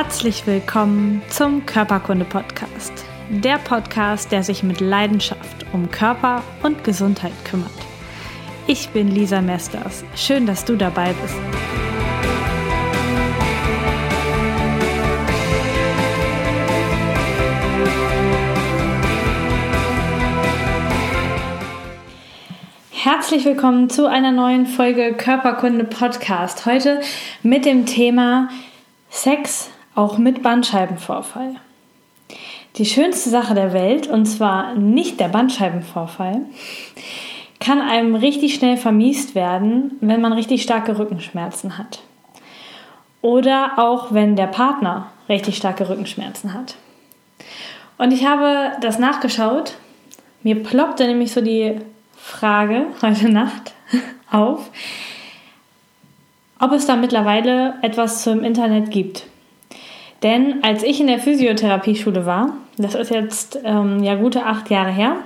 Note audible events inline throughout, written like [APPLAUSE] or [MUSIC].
Herzlich willkommen zum Körperkunde-Podcast. Der Podcast, der sich mit Leidenschaft um Körper und Gesundheit kümmert. Ich bin Lisa Mesters. Schön, dass du dabei bist. Herzlich willkommen zu einer neuen Folge Körperkunde Podcast. Heute mit dem Thema Sex auch mit Bandscheibenvorfall. Die schönste Sache der Welt, und zwar nicht der Bandscheibenvorfall, kann einem richtig schnell vermiest werden, wenn man richtig starke Rückenschmerzen hat. Oder auch wenn der Partner richtig starke Rückenschmerzen hat. Und ich habe das nachgeschaut. Mir ploppte nämlich so die Frage heute Nacht [LAUGHS] auf, ob es da mittlerweile etwas zum Internet gibt. Denn als ich in der Physiotherapieschule war, das ist jetzt ähm, ja gute acht Jahre her,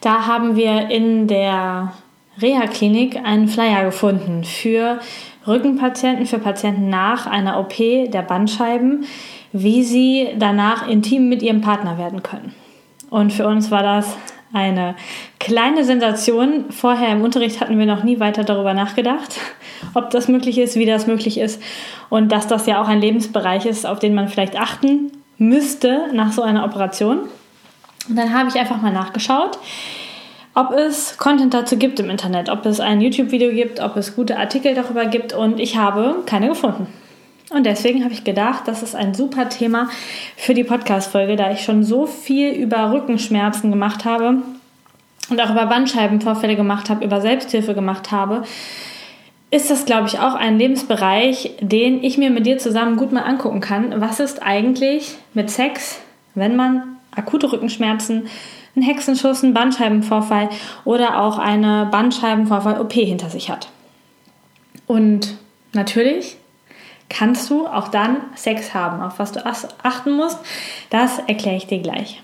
da haben wir in der Reha-Klinik einen Flyer gefunden für Rückenpatienten, für Patienten nach einer OP der Bandscheiben, wie sie danach intim mit ihrem Partner werden können. Und für uns war das eine kleine Sensation. Vorher im Unterricht hatten wir noch nie weiter darüber nachgedacht, [LAUGHS] ob das möglich ist, wie das möglich ist und dass das ja auch ein Lebensbereich ist, auf den man vielleicht achten müsste nach so einer Operation. Und dann habe ich einfach mal nachgeschaut, ob es Content dazu gibt im Internet, ob es ein YouTube-Video gibt, ob es gute Artikel darüber gibt und ich habe keine gefunden. Und deswegen habe ich gedacht, das ist ein super Thema für die Podcast-Folge, da ich schon so viel über Rückenschmerzen gemacht habe und auch über Bandscheibenvorfälle gemacht habe, über Selbsthilfe gemacht habe, ist das, glaube ich, auch ein Lebensbereich, den ich mir mit dir zusammen gut mal angucken kann. Was ist eigentlich mit Sex, wenn man akute Rückenschmerzen, einen Hexenschuss, einen Bandscheibenvorfall oder auch eine Bandscheibenvorfall-OP hinter sich hat? Und natürlich kannst du auch dann Sex haben. Auf was du achten musst, das erkläre ich dir gleich.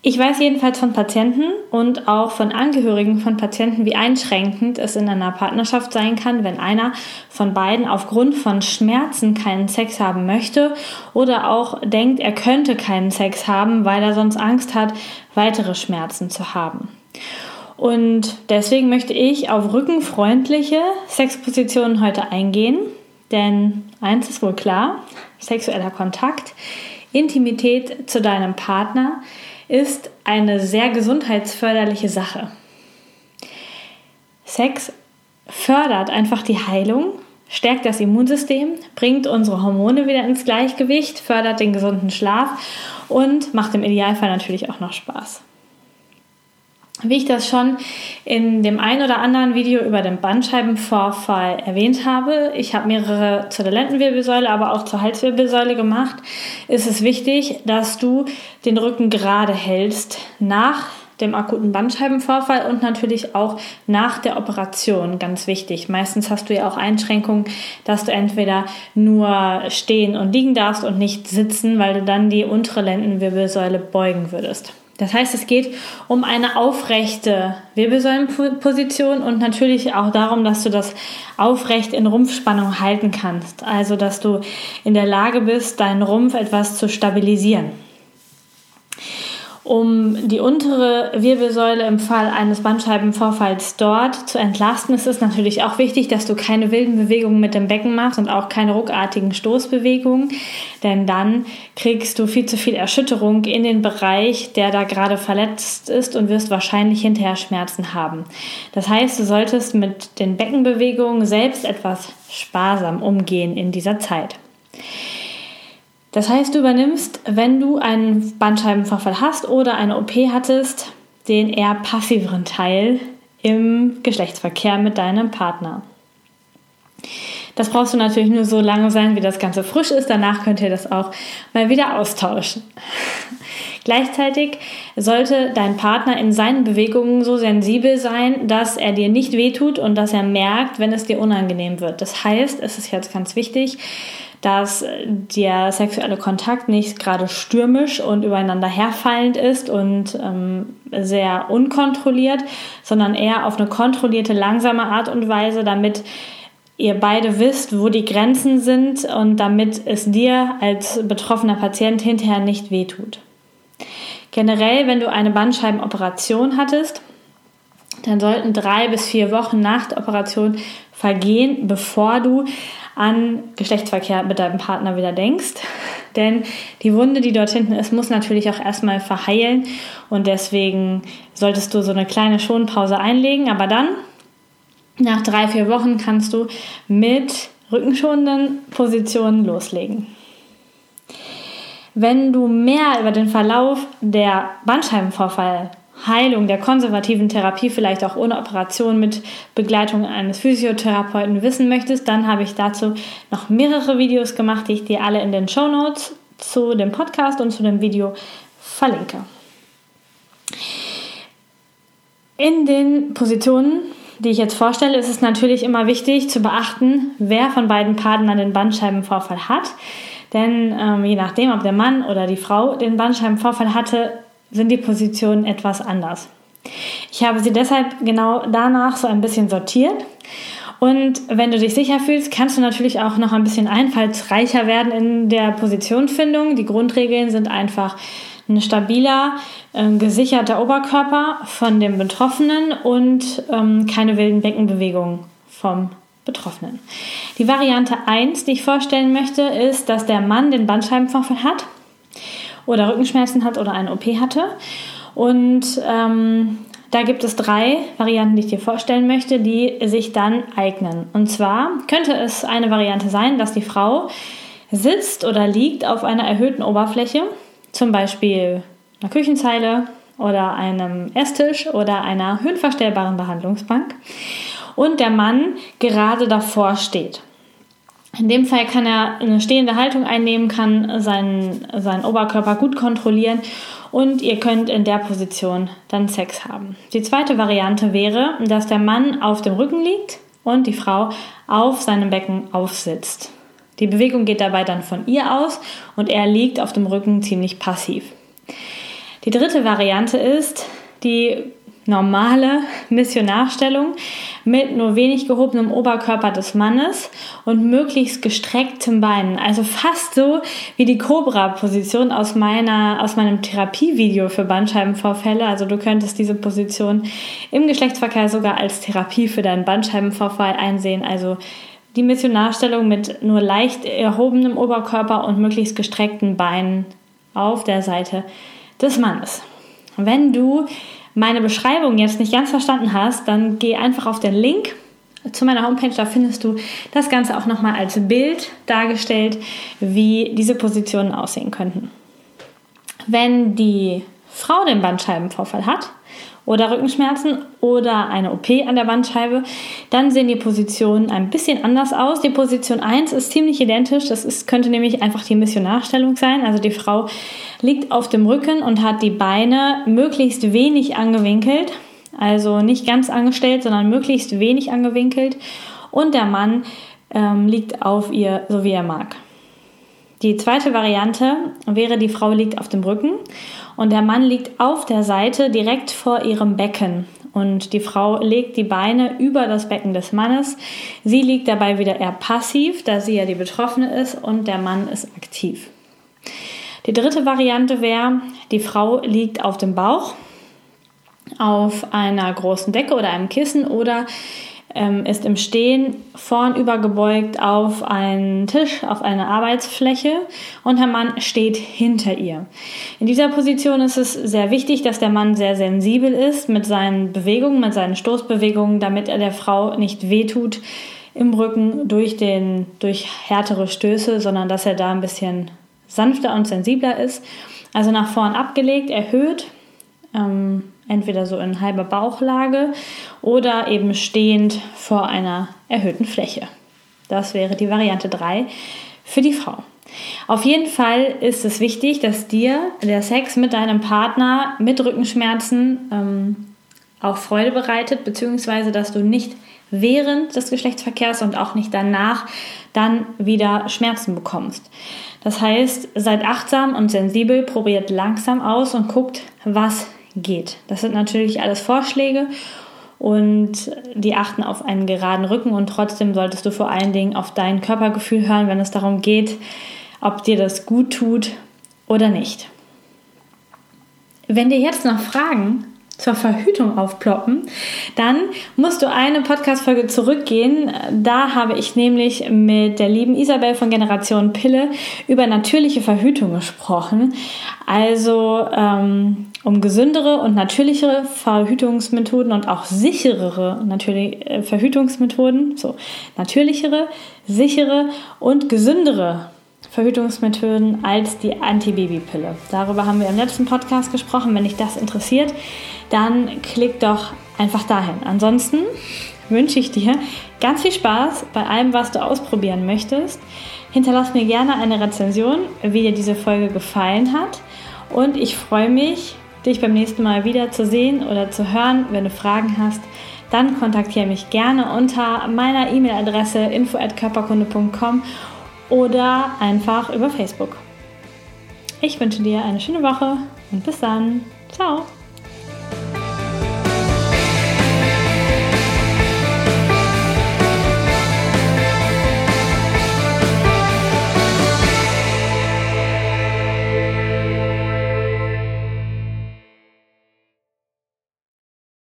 Ich weiß jedenfalls von Patienten und auch von Angehörigen von Patienten, wie einschränkend es in einer Partnerschaft sein kann, wenn einer von beiden aufgrund von Schmerzen keinen Sex haben möchte oder auch denkt, er könnte keinen Sex haben, weil er sonst Angst hat, weitere Schmerzen zu haben. Und deswegen möchte ich auf rückenfreundliche Sexpositionen heute eingehen. Denn eins ist wohl klar, sexueller Kontakt, Intimität zu deinem Partner ist eine sehr gesundheitsförderliche Sache. Sex fördert einfach die Heilung, stärkt das Immunsystem, bringt unsere Hormone wieder ins Gleichgewicht, fördert den gesunden Schlaf und macht im Idealfall natürlich auch noch Spaß. Wie ich das schon in dem ein oder anderen Video über den Bandscheibenvorfall erwähnt habe, ich habe mehrere zur Lendenwirbelsäule, aber auch zur Halswirbelsäule gemacht, ist es wichtig, dass du den Rücken gerade hältst nach dem akuten Bandscheibenvorfall und natürlich auch nach der Operation, ganz wichtig. Meistens hast du ja auch Einschränkungen, dass du entweder nur stehen und liegen darfst und nicht sitzen, weil du dann die untere Lendenwirbelsäule beugen würdest. Das heißt, es geht um eine aufrechte Wirbelsäulenposition und natürlich auch darum, dass du das aufrecht in Rumpfspannung halten kannst. Also, dass du in der Lage bist, deinen Rumpf etwas zu stabilisieren. Um die untere Wirbelsäule im Fall eines Bandscheibenvorfalls dort zu entlasten, ist es natürlich auch wichtig, dass du keine wilden Bewegungen mit dem Becken machst und auch keine ruckartigen Stoßbewegungen, denn dann kriegst du viel zu viel Erschütterung in den Bereich, der da gerade verletzt ist und wirst wahrscheinlich hinterher Schmerzen haben. Das heißt, du solltest mit den Beckenbewegungen selbst etwas sparsam umgehen in dieser Zeit. Das heißt, du übernimmst, wenn du einen Bandscheibenvorfall hast oder eine OP hattest, den eher passiveren Teil im Geschlechtsverkehr mit deinem Partner. Das brauchst du natürlich nur so lange sein, wie das Ganze frisch ist. Danach könnt ihr das auch mal wieder austauschen. Gleichzeitig sollte dein Partner in seinen Bewegungen so sensibel sein, dass er dir nicht wehtut und dass er merkt, wenn es dir unangenehm wird. Das heißt, es ist jetzt ganz wichtig, dass der sexuelle Kontakt nicht gerade stürmisch und übereinander herfallend ist und ähm, sehr unkontrolliert, sondern eher auf eine kontrollierte, langsame Art und Weise, damit ihr beide wisst, wo die Grenzen sind und damit es dir als betroffener Patient hinterher nicht wehtut. Generell, wenn du eine Bandscheibenoperation hattest, dann sollten drei bis vier Wochen nach der Operation vergehen, bevor du an Geschlechtsverkehr mit deinem Partner wieder denkst. [LAUGHS] Denn die Wunde, die dort hinten ist, muss natürlich auch erstmal verheilen und deswegen solltest du so eine kleine Schonpause einlegen. Aber dann, nach drei, vier Wochen, kannst du mit rückenschonenden Positionen loslegen. Wenn du mehr über den Verlauf der Bandscheibenvorfall Heilung der konservativen Therapie, vielleicht auch ohne Operation mit Begleitung eines Physiotherapeuten wissen möchtest, dann habe ich dazu noch mehrere Videos gemacht, die ich dir alle in den Show Notes zu dem Podcast und zu dem Video verlinke. In den Positionen, die ich jetzt vorstelle, ist es natürlich immer wichtig zu beachten, wer von beiden Partnern den Bandscheibenvorfall hat. Denn ähm, je nachdem, ob der Mann oder die Frau den Bandscheibenvorfall hatte, sind die Positionen etwas anders. Ich habe sie deshalb genau danach so ein bisschen sortiert. Und wenn du dich sicher fühlst, kannst du natürlich auch noch ein bisschen einfallsreicher werden in der Positionfindung. Die Grundregeln sind einfach ein stabiler, äh, gesicherter Oberkörper von dem Betroffenen und ähm, keine wilden Beckenbewegungen vom Betroffenen. Die Variante 1, die ich vorstellen möchte, ist, dass der Mann den Bandscheibenvorfall hat oder Rückenschmerzen hat oder eine OP hatte. Und ähm, da gibt es drei Varianten, die ich dir vorstellen möchte, die sich dann eignen. Und zwar könnte es eine Variante sein, dass die Frau sitzt oder liegt auf einer erhöhten Oberfläche, zum Beispiel einer Küchenzeile oder einem Esstisch oder einer höhenverstellbaren Behandlungsbank und der Mann gerade davor steht. In dem Fall kann er eine stehende Haltung einnehmen, kann seinen, seinen Oberkörper gut kontrollieren und ihr könnt in der Position dann Sex haben. Die zweite Variante wäre, dass der Mann auf dem Rücken liegt und die Frau auf seinem Becken aufsitzt. Die Bewegung geht dabei dann von ihr aus und er liegt auf dem Rücken ziemlich passiv. Die dritte Variante ist die normale Missionarstellung mit nur wenig gehobenem Oberkörper des Mannes und möglichst gestreckten Beinen. Also fast so wie die Cobra-Position aus, meiner, aus meinem Therapievideo für Bandscheibenvorfälle. Also du könntest diese Position im Geschlechtsverkehr sogar als Therapie für deinen Bandscheibenvorfall einsehen. Also die Missionarstellung mit nur leicht erhobenem Oberkörper und möglichst gestreckten Beinen auf der Seite des Mannes. Wenn du meine Beschreibung jetzt nicht ganz verstanden hast, dann geh einfach auf den Link zu meiner Homepage. Da findest du das Ganze auch nochmal als Bild dargestellt, wie diese Positionen aussehen könnten. Wenn die Frau den Bandscheibenvorfall hat oder Rückenschmerzen oder eine OP an der Bandscheibe, dann sehen die Positionen ein bisschen anders aus. Die Position 1 ist ziemlich identisch. Das ist, könnte nämlich einfach die Missionarstellung sein. Also die Frau liegt auf dem Rücken und hat die Beine möglichst wenig angewinkelt. Also nicht ganz angestellt, sondern möglichst wenig angewinkelt. Und der Mann ähm, liegt auf ihr, so wie er mag. Die zweite Variante wäre, die Frau liegt auf dem Rücken und der Mann liegt auf der Seite direkt vor ihrem Becken. Und die Frau legt die Beine über das Becken des Mannes. Sie liegt dabei wieder eher passiv, da sie ja die Betroffene ist und der Mann ist aktiv. Die dritte Variante wäre, die Frau liegt auf dem Bauch, auf einer großen Decke oder einem Kissen oder ähm, ist im Stehen vornüber gebeugt auf einen Tisch, auf eine Arbeitsfläche und der Mann steht hinter ihr. In dieser Position ist es sehr wichtig, dass der Mann sehr sensibel ist mit seinen Bewegungen, mit seinen Stoßbewegungen, damit er der Frau nicht wehtut im Rücken durch, den, durch härtere Stöße, sondern dass er da ein bisschen sanfter und sensibler ist. Also nach vorn abgelegt, erhöht. Ähm, entweder so in halber Bauchlage oder eben stehend vor einer erhöhten Fläche. Das wäre die Variante 3 für die Frau. Auf jeden Fall ist es wichtig, dass dir der Sex mit deinem Partner mit Rückenschmerzen ähm, auch Freude bereitet, beziehungsweise dass du nicht während des Geschlechtsverkehrs und auch nicht danach dann wieder Schmerzen bekommst. Das heißt, seid achtsam und sensibel, probiert langsam aus und guckt, was geht. Das sind natürlich alles Vorschläge und die achten auf einen geraden Rücken und trotzdem solltest du vor allen Dingen auf dein Körpergefühl hören, wenn es darum geht, ob dir das gut tut oder nicht. Wenn dir jetzt noch Fragen zur Verhütung aufploppen, dann musst du eine Podcast-Folge zurückgehen. Da habe ich nämlich mit der lieben Isabel von Generation Pille über natürliche Verhütung gesprochen. Also ähm, um gesündere und natürlichere Verhütungsmethoden und auch sicherere natürlich, äh, Verhütungsmethoden, so natürlichere, sichere und gesündere Verhütungsmethoden als die Antibabypille. Darüber haben wir im letzten Podcast gesprochen. Wenn dich das interessiert, dann klick doch einfach dahin. Ansonsten wünsche ich dir ganz viel Spaß bei allem, was du ausprobieren möchtest. Hinterlass mir gerne eine Rezension, wie dir diese Folge gefallen hat. Und ich freue mich, dich beim nächsten Mal wieder zu sehen oder zu hören. Wenn du Fragen hast, dann kontaktiere mich gerne unter meiner E-Mail-Adresse info@körperkunde.com oder einfach über Facebook. Ich wünsche dir eine schöne Woche und bis dann. Ciao.